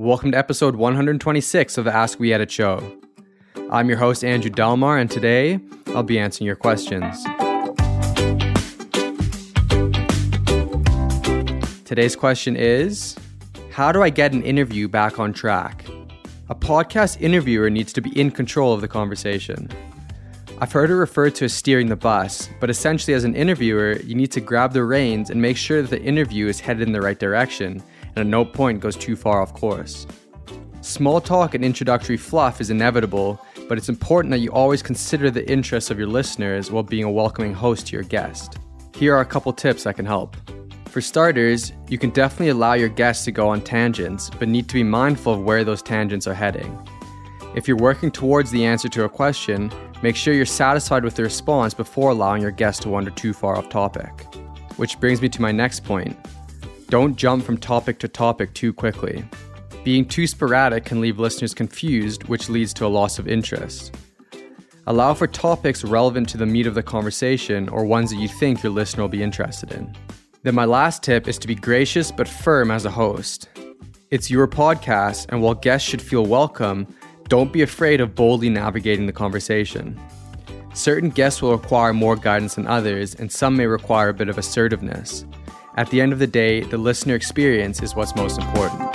Welcome to episode 126 of the Ask We Edit show. I'm your host, Andrew Delmar, and today I'll be answering your questions. Today's question is How do I get an interview back on track? A podcast interviewer needs to be in control of the conversation. I've heard it referred to as steering the bus, but essentially, as an interviewer, you need to grab the reins and make sure that the interview is headed in the right direction and at no point goes too far off course. Small talk and introductory fluff is inevitable, but it's important that you always consider the interests of your listeners while being a welcoming host to your guest. Here are a couple tips that can help. For starters, you can definitely allow your guests to go on tangents, but need to be mindful of where those tangents are heading. If you're working towards the answer to a question, make sure you're satisfied with the response before allowing your guest to wander too far off topic. Which brings me to my next point don't jump from topic to topic too quickly. Being too sporadic can leave listeners confused, which leads to a loss of interest. Allow for topics relevant to the meat of the conversation or ones that you think your listener will be interested in. Then, my last tip is to be gracious but firm as a host. It's your podcast, and while guests should feel welcome, don't be afraid of boldly navigating the conversation. Certain guests will require more guidance than others, and some may require a bit of assertiveness. At the end of the day, the listener experience is what's most important.